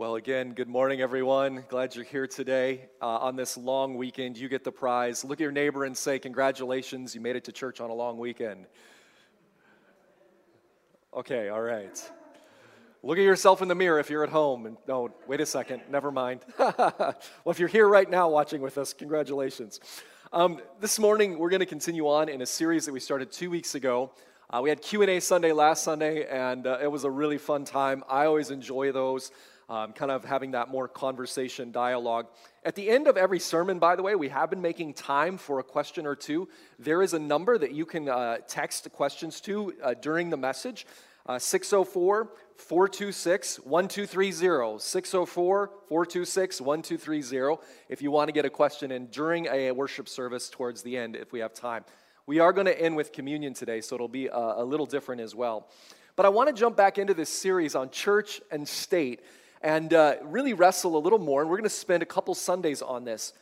Well, again, good morning, everyone. Glad you're here today. Uh, on this long weekend, you get the prize. Look at your neighbor and say, Congratulations, you made it to church on a long weekend. Okay, all right. Look at yourself in the mirror if you're at home. And no, wait a second, never mind. well, if you're here right now watching with us, congratulations. Um, this morning, we're going to continue on in a series that we started two weeks ago. Uh, we had Q&A Sunday last Sunday, and uh, it was a really fun time. I always enjoy those um, kind of having that more conversation dialogue. At the end of every sermon, by the way, we have been making time for a question or two. There is a number that you can uh, text questions to uh, during the message uh, 604 426 1230. 604 426 1230 if you want to get a question in during a worship service towards the end if we have time. We are going to end with communion today, so it'll be a, a little different as well. But I want to jump back into this series on church and state and uh, really wrestle a little more. And we're going to spend a couple Sundays on this.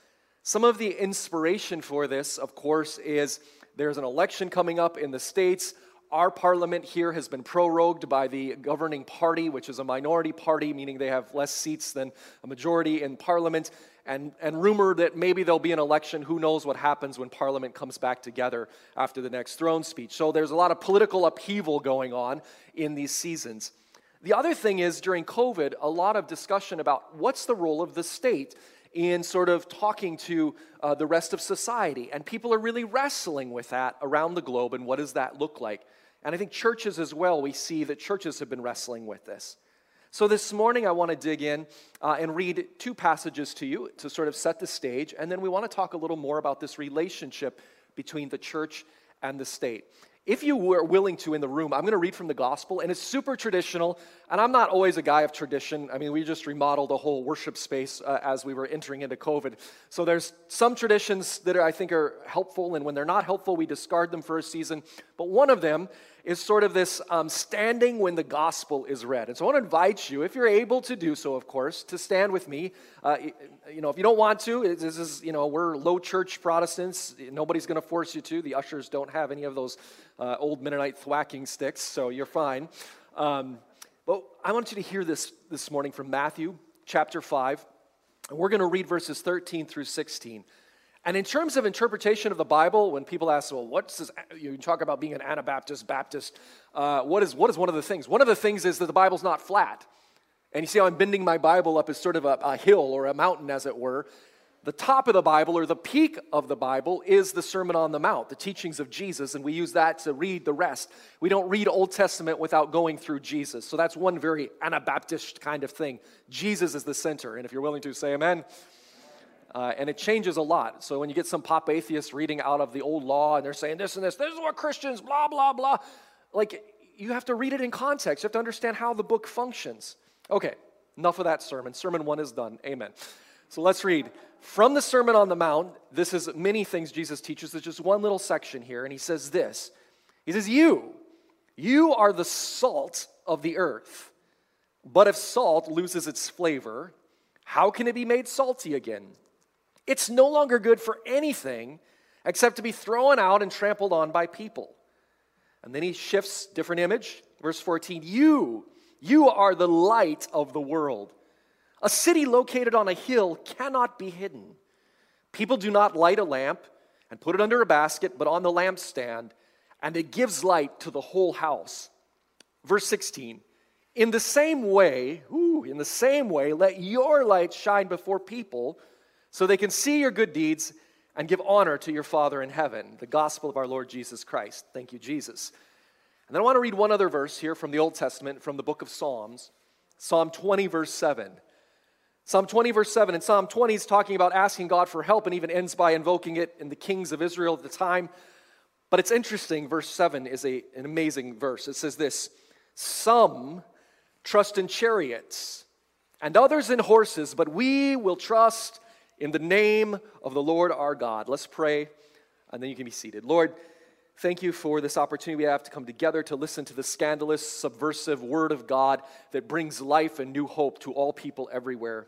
Some of the inspiration for this, of course, is there's an election coming up in the States. Our parliament here has been prorogued by the governing party, which is a minority party, meaning they have less seats than a majority in parliament. And, and rumor that maybe there'll be an election. Who knows what happens when parliament comes back together after the next throne speech? So there's a lot of political upheaval going on in these seasons. The other thing is during COVID, a lot of discussion about what's the role of the state in sort of talking to uh, the rest of society. And people are really wrestling with that around the globe and what does that look like. And I think churches as well, we see that churches have been wrestling with this. So this morning, I want to dig in uh, and read two passages to you to sort of set the stage. And then we want to talk a little more about this relationship between the church and the state. If you were willing to in the room, I'm going to read from the gospel, and it's super traditional. And I'm not always a guy of tradition. I mean, we just remodeled a whole worship space uh, as we were entering into COVID. So there's some traditions that are, I think are helpful, and when they're not helpful, we discard them for a season. But one of them is sort of this um, standing when the gospel is read. And so I want to invite you, if you're able to do so, of course, to stand with me. Uh, you know, if you don't want to, this is, you know, we're low church Protestants. Nobody's going to force you to. The ushers don't have any of those uh, old Mennonite thwacking sticks, so you're fine. Um, but I want you to hear this this morning from Matthew chapter 5. And we're going to read verses 13 through 16. And in terms of interpretation of the Bible, when people ask, well, what's this? You talk about being an Anabaptist, Baptist. Uh, what, is, what is one of the things? One of the things is that the Bible's not flat. And you see how I'm bending my Bible up as sort of a, a hill or a mountain, as it were. The top of the Bible, or the peak of the Bible, is the Sermon on the Mount, the teachings of Jesus, and we use that to read the rest. We don't read Old Testament without going through Jesus. So that's one very Anabaptist kind of thing. Jesus is the center. And if you're willing to say amen, uh, and it changes a lot. So when you get some pop atheists reading out of the old law and they're saying this and this, this is what Christians, blah, blah, blah, like you have to read it in context. You have to understand how the book functions. Okay, enough of that sermon. Sermon one is done. Amen. So let's read from the Sermon on the Mount. This is many things Jesus teaches. There's just one little section here, and he says this He says, You, you are the salt of the earth. But if salt loses its flavor, how can it be made salty again? It's no longer good for anything except to be thrown out and trampled on by people. And then he shifts, different image. Verse 14 You, you are the light of the world. A city located on a hill cannot be hidden. People do not light a lamp and put it under a basket, but on the lampstand, and it gives light to the whole house. Verse 16 In the same way, ooh, in the same way, let your light shine before people so they can see your good deeds and give honor to your Father in heaven. The gospel of our Lord Jesus Christ. Thank you, Jesus. And then I want to read one other verse here from the Old Testament, from the book of Psalms, Psalm 20, verse 7. Psalm 20, verse 7. And Psalm 20 is talking about asking God for help and even ends by invoking it in the kings of Israel at the time. But it's interesting, verse 7 is a, an amazing verse. It says this Some trust in chariots and others in horses, but we will trust in the name of the Lord our God. Let's pray, and then you can be seated. Lord, thank you for this opportunity we have to come together to listen to the scandalous, subversive word of God that brings life and new hope to all people everywhere.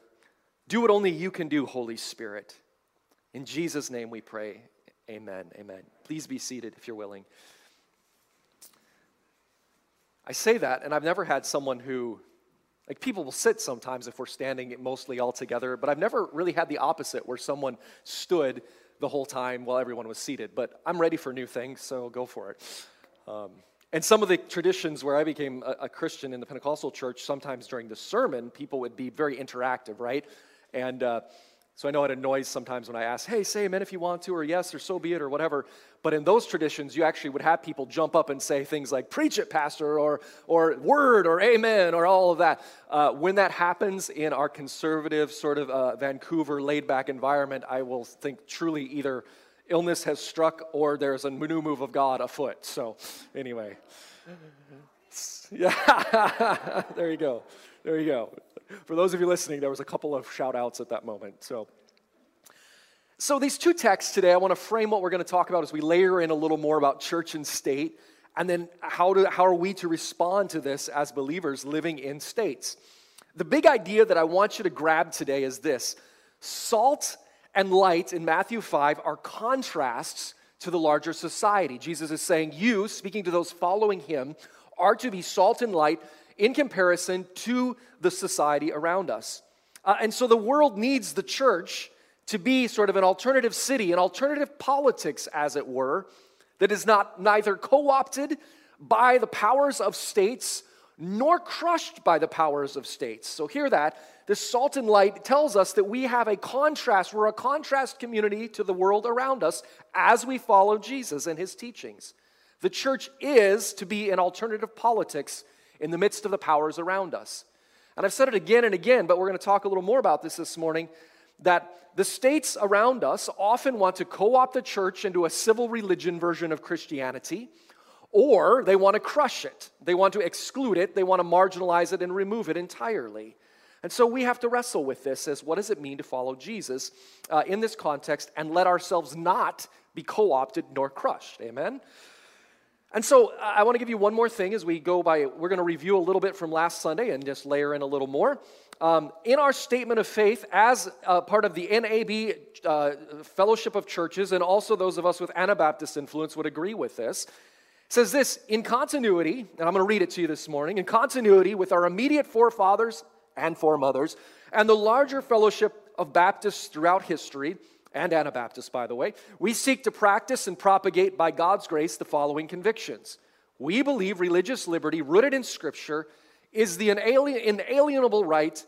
Do what only you can do, Holy Spirit. In Jesus' name we pray. Amen. Amen. Please be seated if you're willing. I say that, and I've never had someone who Like people will sit sometimes if we're standing mostly all together, but I've never really had the opposite where someone stood the whole time while everyone was seated. But I'm ready for new things, so go for it. Um, and some of the traditions where I became a, a, Christian in the Pentecostal church, sometimes during the sermon, people would be very interactive, right? And uh, so I know it annoys sometimes when I ask, hey, say amen if you want to, or yes, or so be it, or whatever. But in those traditions, you actually would have people jump up and say things like, preach it, pastor, or, or word, or amen, or all of that. Uh, when that happens in our conservative, sort of uh, Vancouver, laid back environment, I will think truly either illness has struck or there's a new move of God afoot. So, anyway. Yeah, there you go. There you go. For those of you listening, there was a couple of shout outs at that moment. So, so these two texts today, I want to frame what we're going to talk about as we layer in a little more about church and state, and then how, do, how are we to respond to this as believers living in states. The big idea that I want you to grab today is this salt and light in Matthew 5 are contrasts to the larger society. Jesus is saying, You, speaking to those following him, are to be salt and light in comparison to the society around us. Uh, and so the world needs the church to be sort of an alternative city, an alternative politics, as it were, that is not neither co opted by the powers of states nor crushed by the powers of states. So, hear that. This salt and light tells us that we have a contrast. We're a contrast community to the world around us as we follow Jesus and his teachings. The church is to be an alternative politics in the midst of the powers around us. And I've said it again and again, but we're going to talk a little more about this this morning that the states around us often want to co opt the church into a civil religion version of Christianity, or they want to crush it. They want to exclude it, they want to marginalize it and remove it entirely. And so we have to wrestle with this as what does it mean to follow Jesus uh, in this context and let ourselves not be co opted nor crushed. Amen? And so I want to give you one more thing as we go by. We're going to review a little bit from last Sunday and just layer in a little more. Um, in our statement of faith, as part of the NAB uh, Fellowship of Churches, and also those of us with Anabaptist influence would agree with this, says this in continuity, and I'm going to read it to you this morning, in continuity with our immediate forefathers and foremothers, and the larger fellowship of Baptists throughout history, and Anabaptists, by the way, we seek to practice and propagate by God's grace the following convictions. We believe religious liberty, rooted in Scripture, is the inalienable right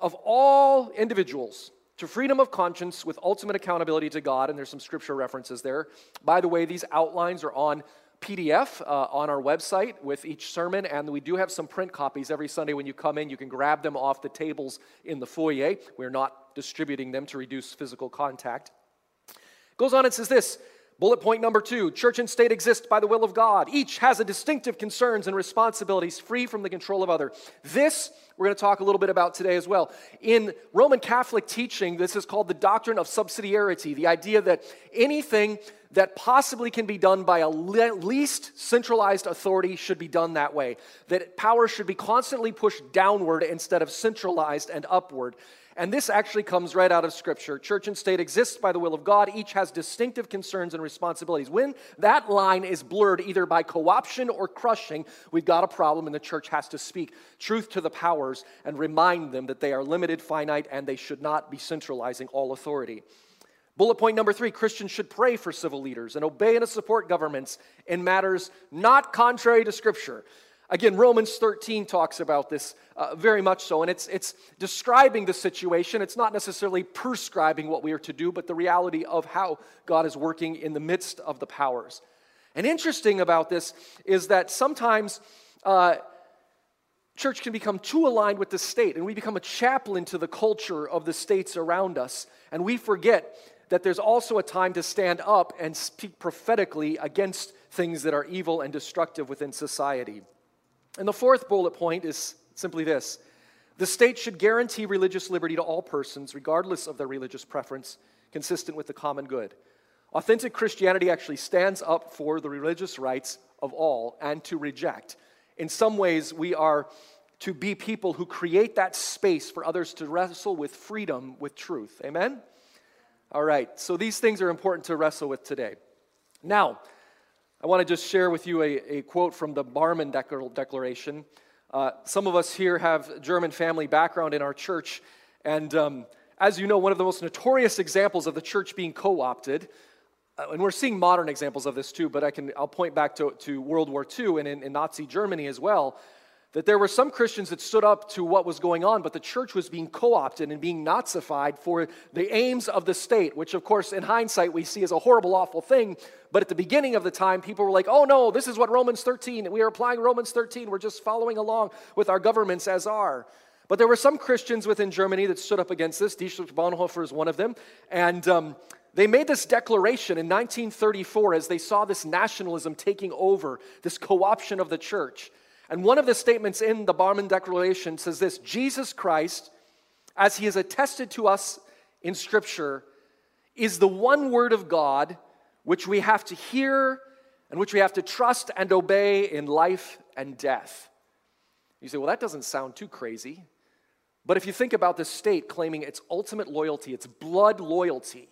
of all individuals to freedom of conscience with ultimate accountability to God. And there's some scripture references there. By the way, these outlines are on PDF uh, on our website with each sermon, and we do have some print copies every Sunday when you come in. You can grab them off the tables in the foyer. We're not distributing them to reduce physical contact. Goes on and says this Bullet point number two church and state exist by the will of God. Each has a distinctive concerns and responsibilities free from the control of other. This we're going to talk a little bit about today as well. In Roman Catholic teaching, this is called the doctrine of subsidiarity the idea that anything that possibly can be done by a least centralized authority should be done that way. That power should be constantly pushed downward instead of centralized and upward. And this actually comes right out of Scripture. Church and state exist by the will of God. Each has distinctive concerns and responsibilities. When that line is blurred either by co option or crushing, we've got a problem, and the church has to speak truth to the powers and remind them that they are limited, finite, and they should not be centralizing all authority. Bullet point number three Christians should pray for civil leaders and obey and support governments in matters not contrary to Scripture. Again, Romans 13 talks about this uh, very much so, and it's, it's describing the situation. It's not necessarily prescribing what we are to do, but the reality of how God is working in the midst of the powers. And interesting about this is that sometimes uh, church can become too aligned with the state, and we become a chaplain to the culture of the states around us, and we forget that there's also a time to stand up and speak prophetically against things that are evil and destructive within society. And the fourth bullet point is simply this the state should guarantee religious liberty to all persons, regardless of their religious preference, consistent with the common good. Authentic Christianity actually stands up for the religious rights of all and to reject. In some ways, we are to be people who create that space for others to wrestle with freedom with truth. Amen? All right, so these things are important to wrestle with today. Now, I want to just share with you a, a quote from the Barmen Declaration. Uh, some of us here have German family background in our church, and um, as you know, one of the most notorious examples of the church being co opted, uh, and we're seeing modern examples of this too, but I can, I'll point back to, to World War II and in, in Nazi Germany as well that there were some Christians that stood up to what was going on, but the church was being co opted and being Nazified for the aims of the state, which, of course, in hindsight, we see as a horrible, awful thing. But at the beginning of the time, people were like, oh no, this is what Romans 13, we are applying Romans 13, we're just following along with our governments as are. But there were some Christians within Germany that stood up against this. Dietrich Bonhoeffer is one of them. And um, they made this declaration in 1934 as they saw this nationalism taking over, this co option of the church. And one of the statements in the Barmen Declaration says this Jesus Christ, as he is attested to us in Scripture, is the one word of God which we have to hear and which we have to trust and obey in life and death. You say, well, that doesn't sound too crazy. But if you think about the state claiming its ultimate loyalty, its blood loyalty,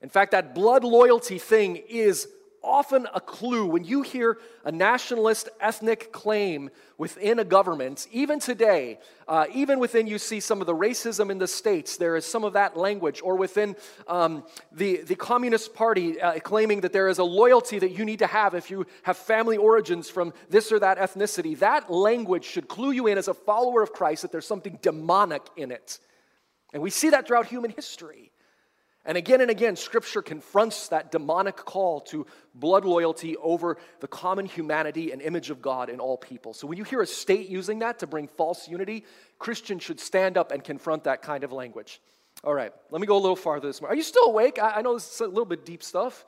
in fact, that blood loyalty thing is often a clue when you hear a nationalist ethnic claim within a government, even today, uh, even within you see some of the racism in the states, there is some of that language, or within um, the, the Communist Party uh, claiming that there is a loyalty that you need to have if you have family origins from this or that ethnicity. That language should clue you in as a follower of Christ that there's something demonic in it. And we see that throughout human history. And again and again, Scripture confronts that demonic call to blood loyalty over the common humanity and image of God in all people. So when you hear a state using that to bring false unity, Christians should stand up and confront that kind of language. All right, let me go a little farther this morning. Are you still awake? I, I know this is a little bit deep stuff.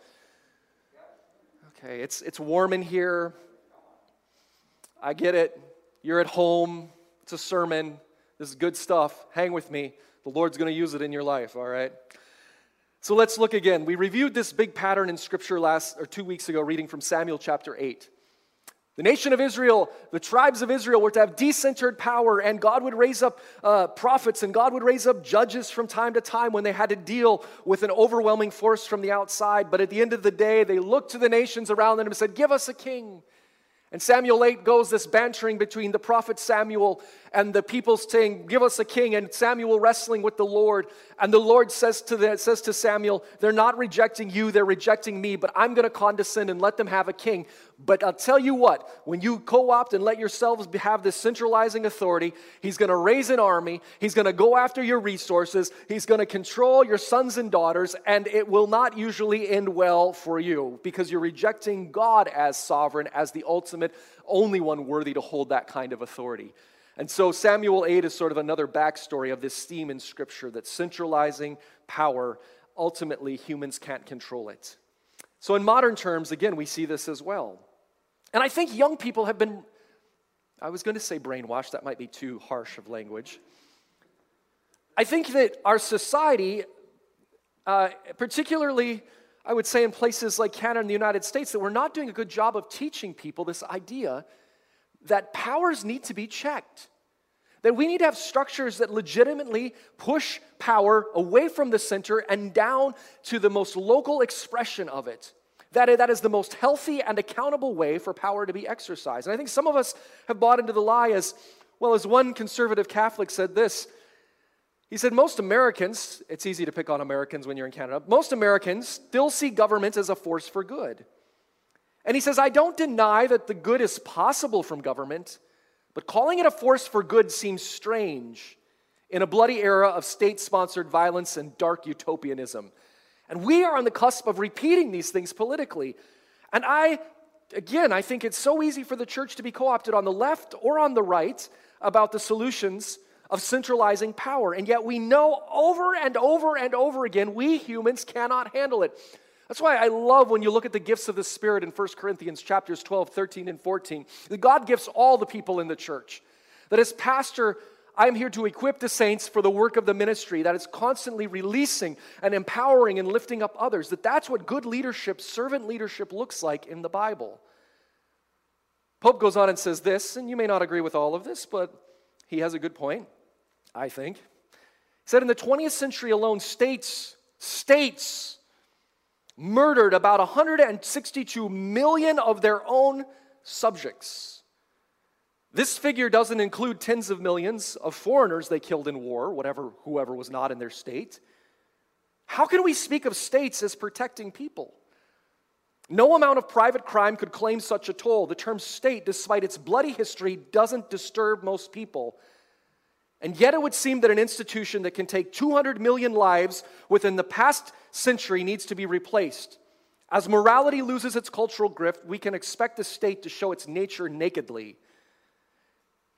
Okay, it's, it's warm in here. I get it. You're at home. It's a sermon. This is good stuff. Hang with me. The Lord's going to use it in your life, all right? So let's look again. We reviewed this big pattern in Scripture last or two weeks ago, reading from Samuel chapter 8. The nation of Israel, the tribes of Israel were to have decentered power, and God would raise up uh, prophets and God would raise up judges from time to time when they had to deal with an overwhelming force from the outside. But at the end of the day, they looked to the nations around them and said, Give us a king. And Samuel 8 goes this bantering between the prophet Samuel and the people saying, Give us a king, and Samuel wrestling with the Lord. And the Lord says to, the, says to Samuel, They're not rejecting you, they're rejecting me, but I'm going to condescend and let them have a king. But I'll tell you what, when you co opt and let yourselves have this centralizing authority, he's going to raise an army, he's going to go after your resources, he's going to control your sons and daughters, and it will not usually end well for you because you're rejecting God as sovereign, as the ultimate, only one worthy to hold that kind of authority. And so Samuel 8 is sort of another backstory of this theme in Scripture that centralizing power, ultimately humans can't control it. So, in modern terms, again, we see this as well. And I think young people have been, I was going to say brainwashed, that might be too harsh of language. I think that our society, uh, particularly, I would say in places like Canada and the United States, that we're not doing a good job of teaching people this idea that powers need to be checked. That we need to have structures that legitimately push power away from the center and down to the most local expression of it. That, that is the most healthy and accountable way for power to be exercised. And I think some of us have bought into the lie as well as one conservative Catholic said this. He said, Most Americans, it's easy to pick on Americans when you're in Canada, most Americans still see government as a force for good. And he says, I don't deny that the good is possible from government, but calling it a force for good seems strange in a bloody era of state sponsored violence and dark utopianism. And we are on the cusp of repeating these things politically. And I, again, I think it's so easy for the church to be co opted on the left or on the right about the solutions of centralizing power. And yet we know over and over and over again, we humans cannot handle it. That's why I love when you look at the gifts of the Spirit in 1 Corinthians chapters 12, 13, and 14. That God gifts all the people in the church. That as pastor, I am here to equip the saints for the work of the ministry that is constantly releasing and empowering and lifting up others. That that's what good leadership, servant leadership looks like in the Bible. Pope goes on and says this, and you may not agree with all of this, but he has a good point, I think. He said in the 20th century alone, states, states, murdered about 162 million of their own subjects. This figure doesn't include tens of millions of foreigners they killed in war, whatever whoever was not in their state. How can we speak of states as protecting people? No amount of private crime could claim such a toll. The term state, despite its bloody history, doesn't disturb most people. And yet, it would seem that an institution that can take 200 million lives within the past century needs to be replaced. As morality loses its cultural grip, we can expect the state to show its nature nakedly.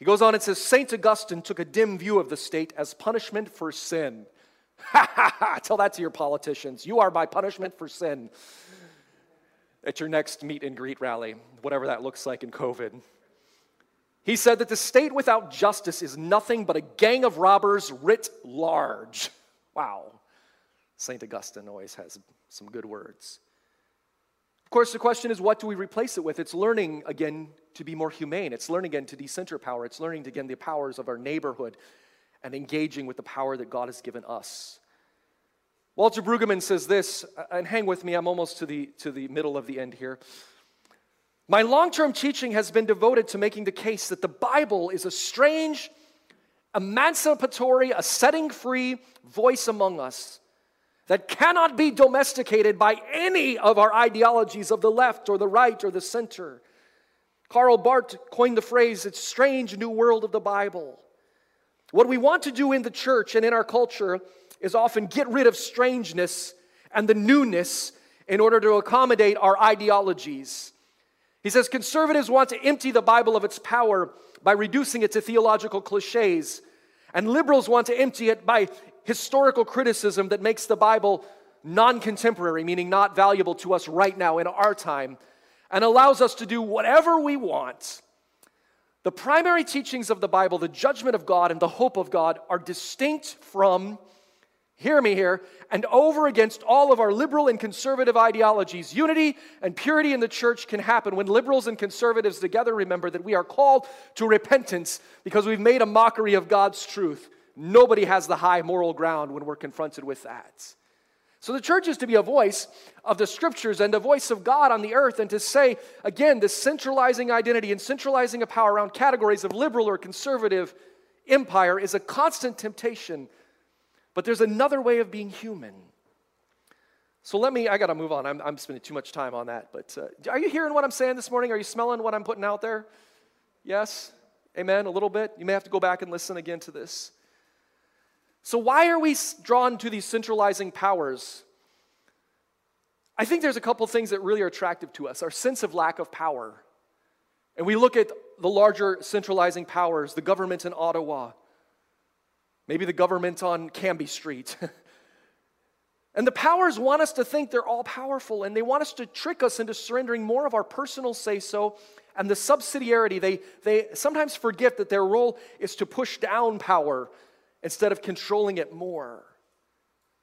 He goes on and says St. Augustine took a dim view of the state as punishment for sin. Ha ha ha! Tell that to your politicians. You are my punishment for sin at your next meet and greet rally, whatever that looks like in COVID. He said that the state without justice is nothing but a gang of robbers writ large. Wow. St. Augustine always has some good words. Of course, the question is what do we replace it with? It's learning again to be more humane. It's learning again to decenter power. It's learning again the powers of our neighborhood and engaging with the power that God has given us. Walter Brueggemann says this, and hang with me, I'm almost to the, to the middle of the end here. My long term teaching has been devoted to making the case that the Bible is a strange, emancipatory, a setting free voice among us that cannot be domesticated by any of our ideologies of the left or the right or the center. Karl Barth coined the phrase, it's strange new world of the Bible. What we want to do in the church and in our culture is often get rid of strangeness and the newness in order to accommodate our ideologies. He says conservatives want to empty the Bible of its power by reducing it to theological cliches, and liberals want to empty it by historical criticism that makes the Bible non contemporary, meaning not valuable to us right now in our time, and allows us to do whatever we want. The primary teachings of the Bible, the judgment of God and the hope of God, are distinct from hear me here, and over against all of our liberal and conservative ideologies. Unity and purity in the church can happen when liberals and conservatives together remember that we are called to repentance because we've made a mockery of God's truth. Nobody has the high moral ground when we're confronted with that. So the church is to be a voice of the scriptures and a voice of God on the earth, and to say, again, this centralizing identity and centralizing a power around categories of liberal or conservative empire is a constant temptation but there's another way of being human. So let me, I got to move on. I'm, I'm, spending too much time on that. But uh, are you hearing what I'm saying this morning? Are you smelling what I'm putting out there? Yes? Amen? A little bit? You may have to go back and listen again to this. So, why are we drawn to these centralizing powers? I think there's a couple things that really are attractive to us our sense of lack of power. And we look at the larger centralizing powers, the government in Ottawa, maybe the government on Cambie Street. and the powers want us to think they're all powerful and they want us to trick us into surrendering more of our personal say so and the subsidiarity. They, they sometimes forget that their role is to push down power instead of controlling it more.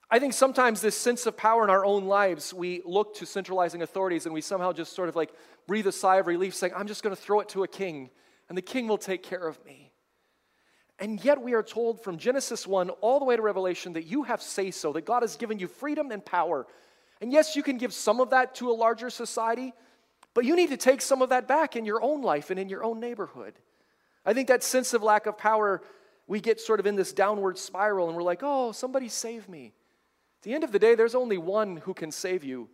I think sometimes this sense of power in our own lives, we look to centralizing authorities and we somehow just sort of like breathe a sigh of relief, saying, I'm just going to throw it to a king and the king will take care of me. And yet, we are told from Genesis 1 all the way to Revelation that you have say so, that God has given you freedom and power. And yes, you can give some of that to a larger society, but you need to take some of that back in your own life and in your own neighborhood. I think that sense of lack of power, we get sort of in this downward spiral and we're like, oh, somebody save me. At the end of the day, there's only one who can save you.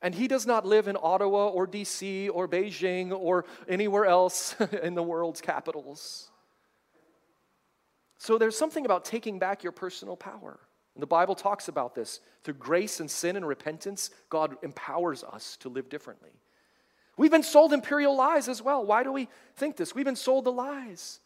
And he does not live in Ottawa or DC or Beijing or anywhere else in the world's capitals. So there's something about taking back your personal power. And the Bible talks about this. Through grace and sin and repentance, God empowers us to live differently. We've been sold imperial lies as well. Why do we think this? We've been sold the lies.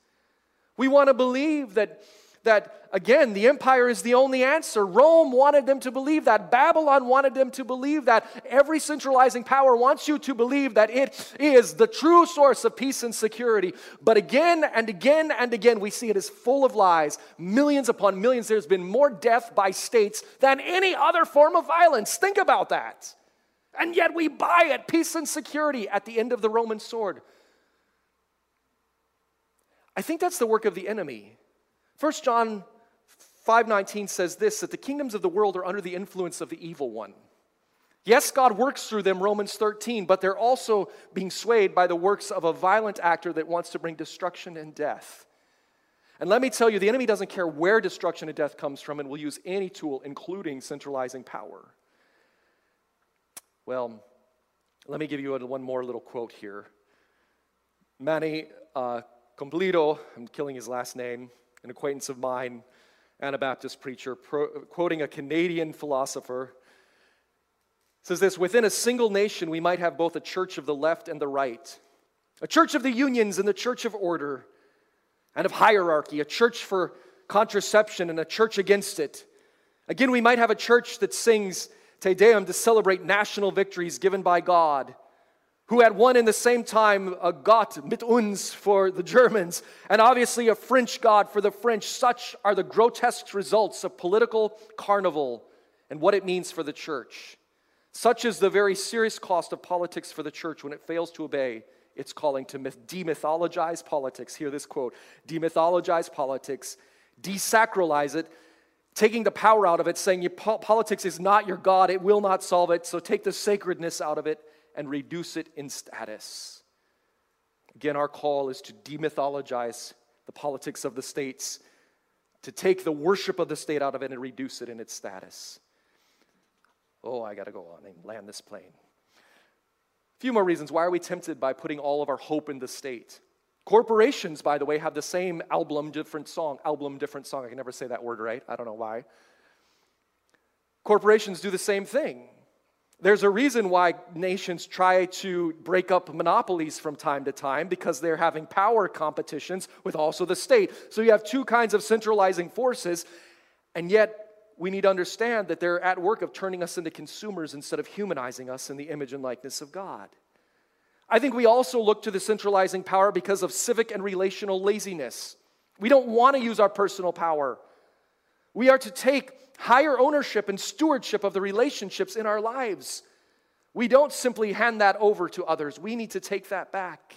We want to believe that that, again, the empire is the only answer. Rome wanted them to believe that. Babylon wanted them to believe that. Every centralizing power wants you to believe that it is the true source of peace and security. But again and again and again, we see it is full of lies. Millions upon millions. There's been more death by states than any other form of violence. Think about that. And yet we buy it peace and security at the end of the Roman sword. I think that's the work of the enemy. 1 John 5:19 says this that the kingdoms of the world are under the influence of the evil one. Yes, God works through them, Romans 13, but they're also being swayed by the works of a violent actor that wants to bring destruction and death. And let me tell you, the enemy doesn't care where destruction and death comes from and will use any tool, including centralizing power. Well, let me give you one more little quote here. Manny uh, Comblido, I'm killing his last name, an acquaintance of mine, Anabaptist preacher, pro, quoting a Canadian philosopher, says this Within a single nation, we might have both a church of the left and the right, a church of the unions and the church of order and of hierarchy, a church for contraception and a church against it. Again, we might have a church that sings Te Deum to celebrate national victories given by God, who had won in the same time a Gott mit uns for the Germans, and obviously a French God for the French. Such are the grotesque results of political carnival and what it means for the church. Such is the very serious cost of politics for the church when it fails to obey its calling to myth- demythologize politics. Hear this quote demythologize politics, desacralize it, taking the power out of it, saying politics is not your God, it will not solve it, so take the sacredness out of it and reduce it in status. Again, our call is to demythologize the politics of the states, to take the worship of the state out of it and reduce it in its status. Oh, I got to go on and land this plane. A few more reasons. Why are we tempted by putting all of our hope in the state? Corporations, by the way, have the same album, different song. Album, different song. I can never say that word right. I don't know why. Corporations do the same thing. There's a reason why nations try to break up monopolies from time to time because they're having power competitions with also the state. So you have two kinds of centralizing forces, and yet we need to understand that they're at work of turning us into consumers instead of humanizing us in the image and likeness of God. I think we also look to the centralizing power because of civic and relational laziness. We don't want to use our personal power. We are to take higher ownership and stewardship of the relationships in our lives. We don't simply hand that over to others, we need to take that back.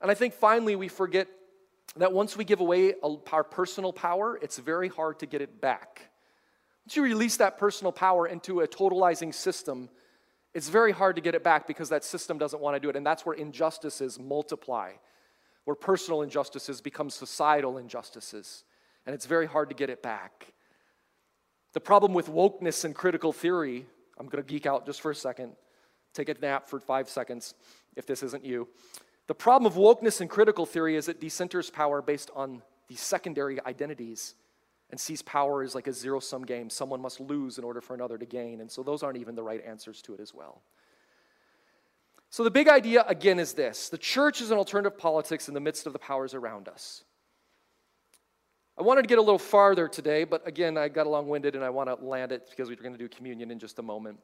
And I think finally we forget that once we give away our personal power, it's very hard to get it back. Once you release that personal power into a totalizing system, it's very hard to get it back because that system doesn't want to do it. And that's where injustices multiply, where personal injustices become societal injustices. And it's very hard to get it back. The problem with wokeness and critical theory, I'm going to geek out just for a second, take a nap for five seconds if this isn't you. The problem of wokeness and critical theory is it decenters power based on these secondary identities and sees power as like a zero sum game. Someone must lose in order for another to gain. And so those aren't even the right answers to it as well. So the big idea, again, is this the church is an alternative politics in the midst of the powers around us. I wanted to get a little farther today, but again, I got long winded and I want to land it because we're going to do communion in just a moment.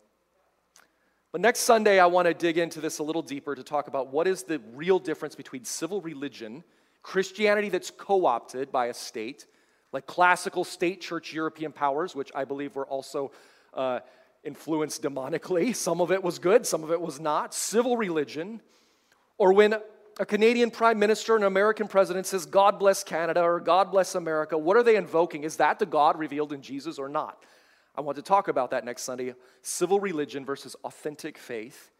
But next Sunday, I want to dig into this a little deeper to talk about what is the real difference between civil religion, Christianity that's co opted by a state, like classical state church European powers, which I believe were also uh, influenced demonically. Some of it was good, some of it was not. Civil religion, or when a Canadian prime minister and an American president says, God bless Canada or God bless America, what are they invoking? Is that the God revealed in Jesus or not? I want to talk about that next Sunday civil religion versus authentic faith,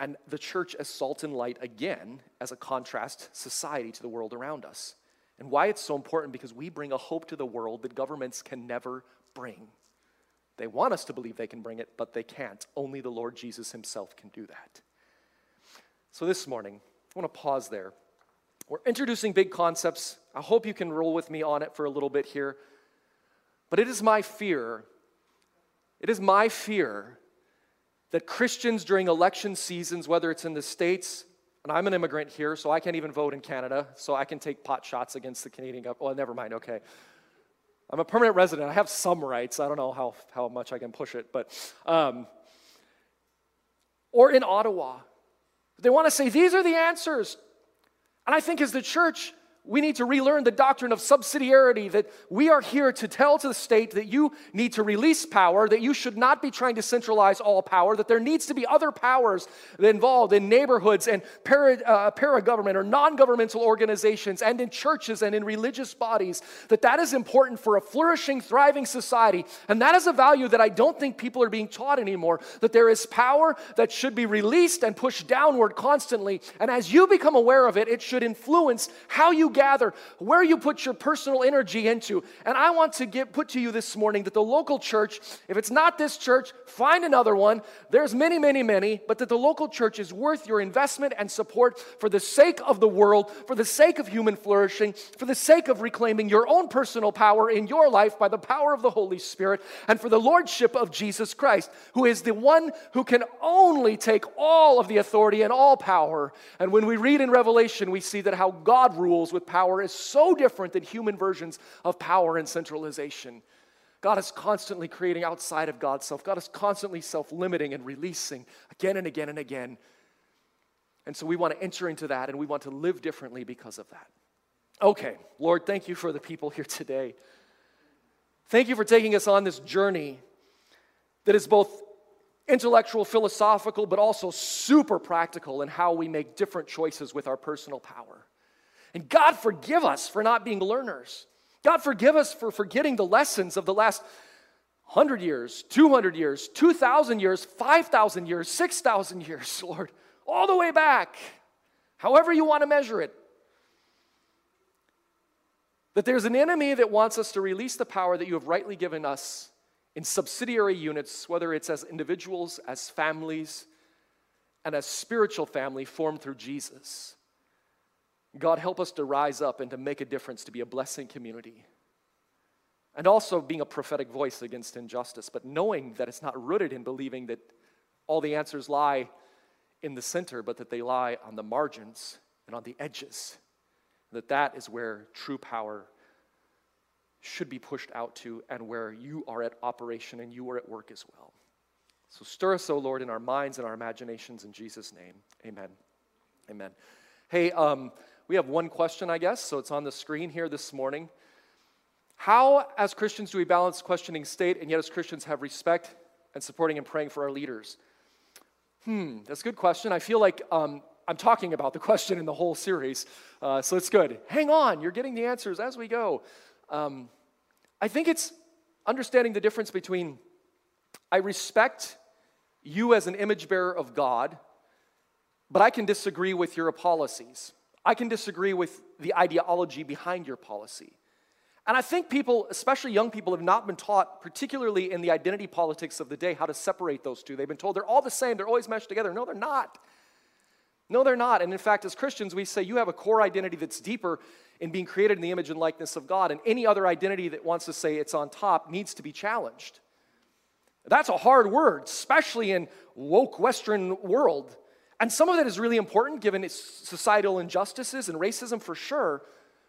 and the church as salt and light again as a contrast society to the world around us and why it's so important because we bring a hope to the world that governments can never bring. They want us to believe they can bring it, but they can't. Only the Lord Jesus Himself can do that. So this morning, I want to pause there. We're introducing big concepts. I hope you can roll with me on it for a little bit here. But it is my fear, it is my fear that Christians during election seasons, whether it's in the States and I'm an immigrant here, so I can't even vote in Canada, so I can take pot shots against the Canadian government. Well, never mind, okay. I'm a permanent resident. I have some rights. I don't know how, how much I can push it, but. Um, or in Ottawa. They want to say, these are the answers. And I think as the church, we need to relearn the doctrine of subsidiarity that we are here to tell to the state that you need to release power, that you should not be trying to centralize all power, that there needs to be other powers involved in neighborhoods and para, uh, para-government or non-governmental organizations and in churches and in religious bodies, that that is important for a flourishing, thriving society. And that is a value that I don't think people are being taught anymore, that there is power that should be released and pushed downward constantly. And as you become aware of it, it should influence how you gather, where you put your personal energy into. And I want to get put to you this morning that the local church, if it's not this church, find another one. There's many, many, many, but that the local church is worth your investment and support for the sake of the world, for the sake of human flourishing, for the sake of reclaiming your own personal power in your life by the power of the Holy Spirit, and for the lordship of Jesus Christ, who is the one who can only take all of the authority and all power. And when we read in Revelation, we see that how God rules with power is so different than human versions of power and centralization. God is constantly creating outside of God's self. God is constantly self limiting and releasing again and again and again. And so we want to enter into that and we want to live differently because of that. Okay, Lord, thank you for the people here today. Thank you for taking us on this journey that is both intellectual, philosophical, but also super practical in how we make different choices with our personal power. And God forgive us for not being learners. God forgive us for forgetting the lessons of the last 100 years, 200 years, 2,000 years, 5,000 years, 6,000 years, Lord, all the way back, however you want to measure it. That there's an enemy that wants us to release the power that you have rightly given us in subsidiary units, whether it's as individuals, as families, and as spiritual family formed through Jesus. God, help us to rise up and to make a difference, to be a blessing community. And also being a prophetic voice against injustice, but knowing that it's not rooted in believing that all the answers lie in the center, but that they lie on the margins and on the edges. That that is where true power should be pushed out to and where you are at operation and you are at work as well. So stir us, O Lord, in our minds and our imaginations in Jesus' name. Amen. Amen. Hey, um, we have one question, I guess, so it's on the screen here this morning. How, as Christians, do we balance questioning state and yet, as Christians, have respect and supporting and praying for our leaders? Hmm, that's a good question. I feel like um, I'm talking about the question in the whole series, uh, so it's good. Hang on, you're getting the answers as we go. Um, I think it's understanding the difference between I respect you as an image bearer of God, but I can disagree with your policies. I can disagree with the ideology behind your policy. And I think people, especially young people, have not been taught, particularly in the identity politics of the day, how to separate those two. They've been told they're all the same, they're always meshed together. No, they're not. No, they're not. And in fact, as Christians, we say you have a core identity that's deeper in being created in the image and likeness of God, and any other identity that wants to say it's on top needs to be challenged. That's a hard word, especially in woke Western world. And some of that is really important given its societal injustices and racism for sure,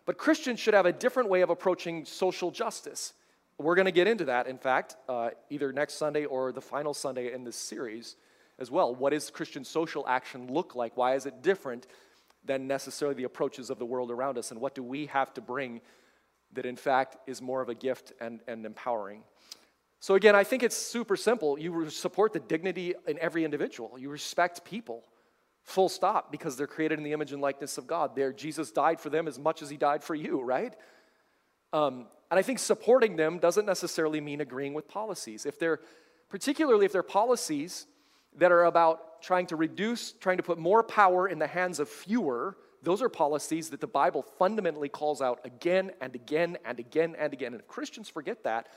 but Christians should have a different way of approaching social justice. We're going to get into that, in fact, uh, either next Sunday or the final Sunday in this series as well. What does Christian social action look like? Why is it different than necessarily the approaches of the world around us? And what do we have to bring that, in fact, is more of a gift and, and empowering? So, again, I think it's super simple. You support the dignity in every individual, you respect people. Full stop, because they're created in the image and likeness of God. There, Jesus died for them as much as he died for you, right? Um, and I think supporting them doesn't necessarily mean agreeing with policies. If they're, particularly if they're policies that are about trying to reduce, trying to put more power in the hands of fewer, those are policies that the Bible fundamentally calls out again and again and again and again. And if Christians forget that,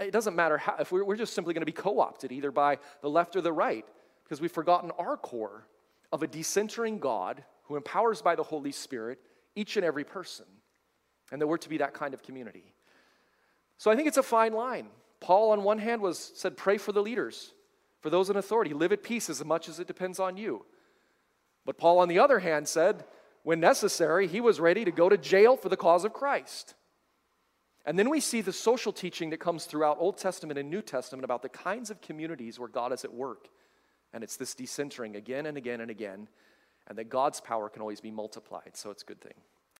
it doesn't matter how, if we're, we're just simply going to be co opted either by the left or the right because we've forgotten our core of a decentering God who empowers by the Holy Spirit each and every person, and that we're to be that kind of community. So I think it's a fine line. Paul, on one hand, was said, pray for the leaders, for those in authority, live at peace as much as it depends on you. But Paul, on the other hand, said, when necessary, he was ready to go to jail for the cause of Christ. And then we see the social teaching that comes throughout Old Testament and New Testament about the kinds of communities where God is at work and it's this decentering again and again and again, and that God's power can always be multiplied. So it's a good thing.